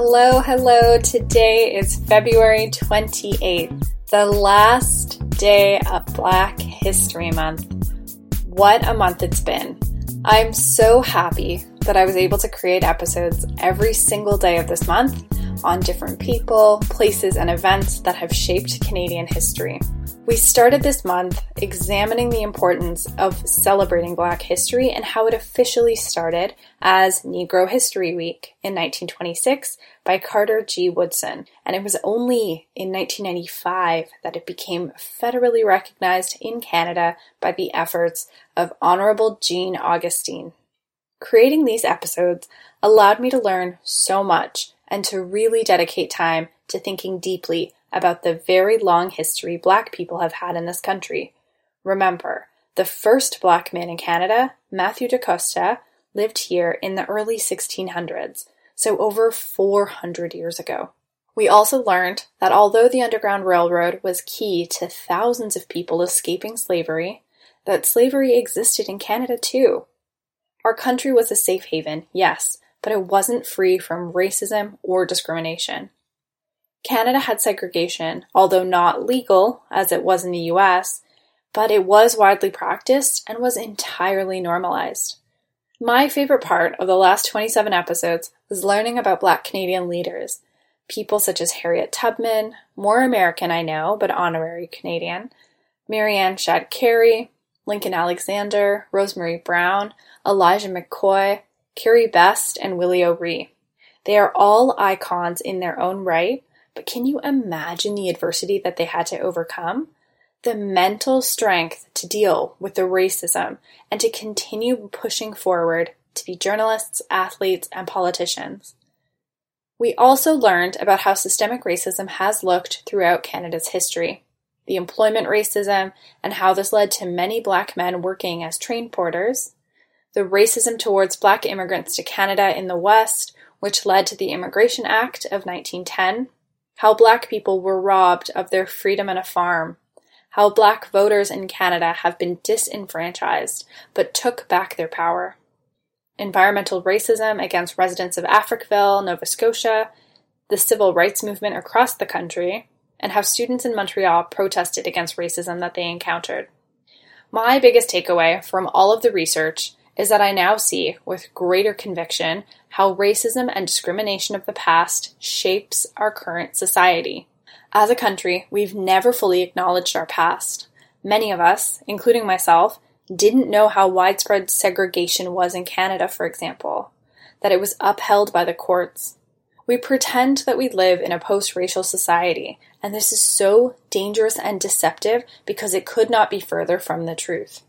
Hello, hello. Today is February 28th, the last day of Black History Month. What a month it's been. I'm so happy that I was able to create episodes every single day of this month on different people, places, and events that have shaped Canadian history. We started this month examining the importance of celebrating Black history and how it officially started as Negro History Week in 1926 by Carter G. Woodson, and it was only in 1995 that it became federally recognized in Canada by the efforts of Honorable Jean Augustine. Creating these episodes allowed me to learn so much and to really dedicate time to thinking deeply about the very long history Black people have had in this country. Remember, the first Black man in Canada, Matthew da Costa, lived here in the early 1600s, so over 400 years ago. We also learned that although the Underground Railroad was key to thousands of people escaping slavery, that slavery existed in Canada too. Our country was a safe haven, yes, but it wasn't free from racism or discrimination. Canada had segregation, although not legal as it was in the US, but it was widely practiced and was entirely normalized. My favorite part of the last 27 episodes was learning about Black Canadian leaders, people such as Harriet Tubman, more American I know, but honorary Canadian, Mary Ann Shadd Cary, Lincoln Alexander, Rosemary Brown, Elijah McCoy, Carrie Best, and Willie O'Ree. They are all icons in their own right, but can you imagine the adversity that they had to overcome? The mental strength to deal with the racism and to continue pushing forward to be journalists, athletes, and politicians. We also learned about how systemic racism has looked throughout Canada's history, the employment racism, and how this led to many black men working as train porters, the racism towards black immigrants to Canada in the West, which led to the Immigration Act of 1910, how black people were robbed of their freedom and a farm, how black voters in Canada have been disenfranchised but took back their power, environmental racism against residents of Africville, Nova Scotia, the civil rights movement across the country, and how students in Montreal protested against racism that they encountered. My biggest takeaway from all of the research is that I now see with greater conviction how racism and discrimination of the past shapes our current society. As a country, we've never fully acknowledged our past. Many of us, including myself, didn't know how widespread segregation was in Canada, for example, that it was upheld by the courts. We pretend that we live in a post racial society, and this is so dangerous and deceptive because it could not be further from the truth.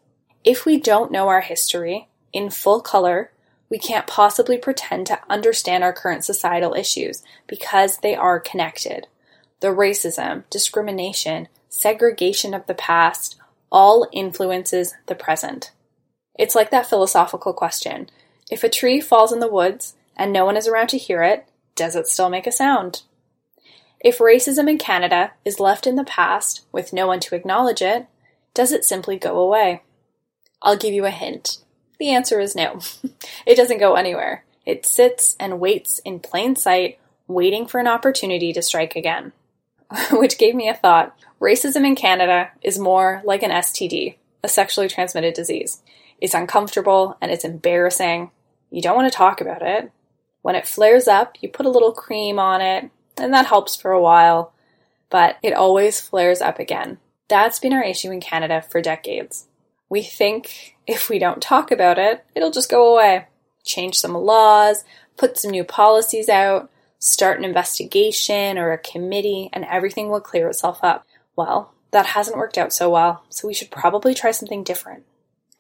If we don't know our history, in full color, we can't possibly pretend to understand our current societal issues because they are connected. The racism, discrimination, segregation of the past all influences the present. It's like that philosophical question if a tree falls in the woods and no one is around to hear it, does it still make a sound? If racism in Canada is left in the past with no one to acknowledge it, does it simply go away? I'll give you a hint. The answer is no. it doesn't go anywhere. It sits and waits in plain sight, waiting for an opportunity to strike again. Which gave me a thought. Racism in Canada is more like an STD, a sexually transmitted disease. It's uncomfortable and it's embarrassing. You don't want to talk about it. When it flares up, you put a little cream on it, and that helps for a while, but it always flares up again. That's been our issue in Canada for decades. We think if we don't talk about it, it'll just go away. Change some laws, put some new policies out, start an investigation or a committee, and everything will clear itself up. Well, that hasn't worked out so well, so we should probably try something different.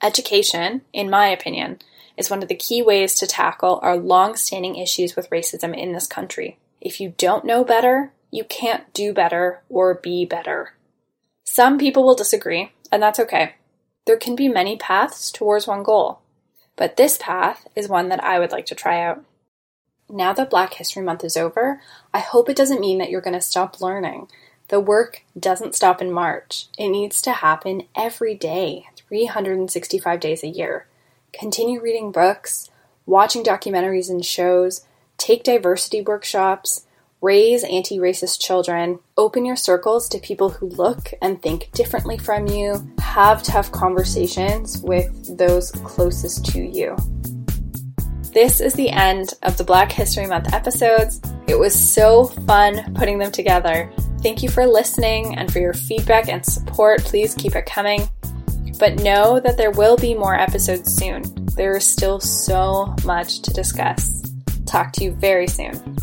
Education, in my opinion, is one of the key ways to tackle our long standing issues with racism in this country. If you don't know better, you can't do better or be better. Some people will disagree, and that's okay. There can be many paths towards one goal, but this path is one that I would like to try out. Now that Black History Month is over, I hope it doesn't mean that you're going to stop learning. The work doesn't stop in March. It needs to happen every day, 365 days a year. Continue reading books, watching documentaries and shows, take diversity workshops, raise anti racist children, open your circles to people who look and think differently from you, have tough conversations with those closest to you. This is the end of the Black History Month episodes. It was so fun putting them together. Thank you for listening and for your feedback and support. Please keep it coming. But know that there will be more episodes soon. There is still so much to discuss. Talk to you very soon.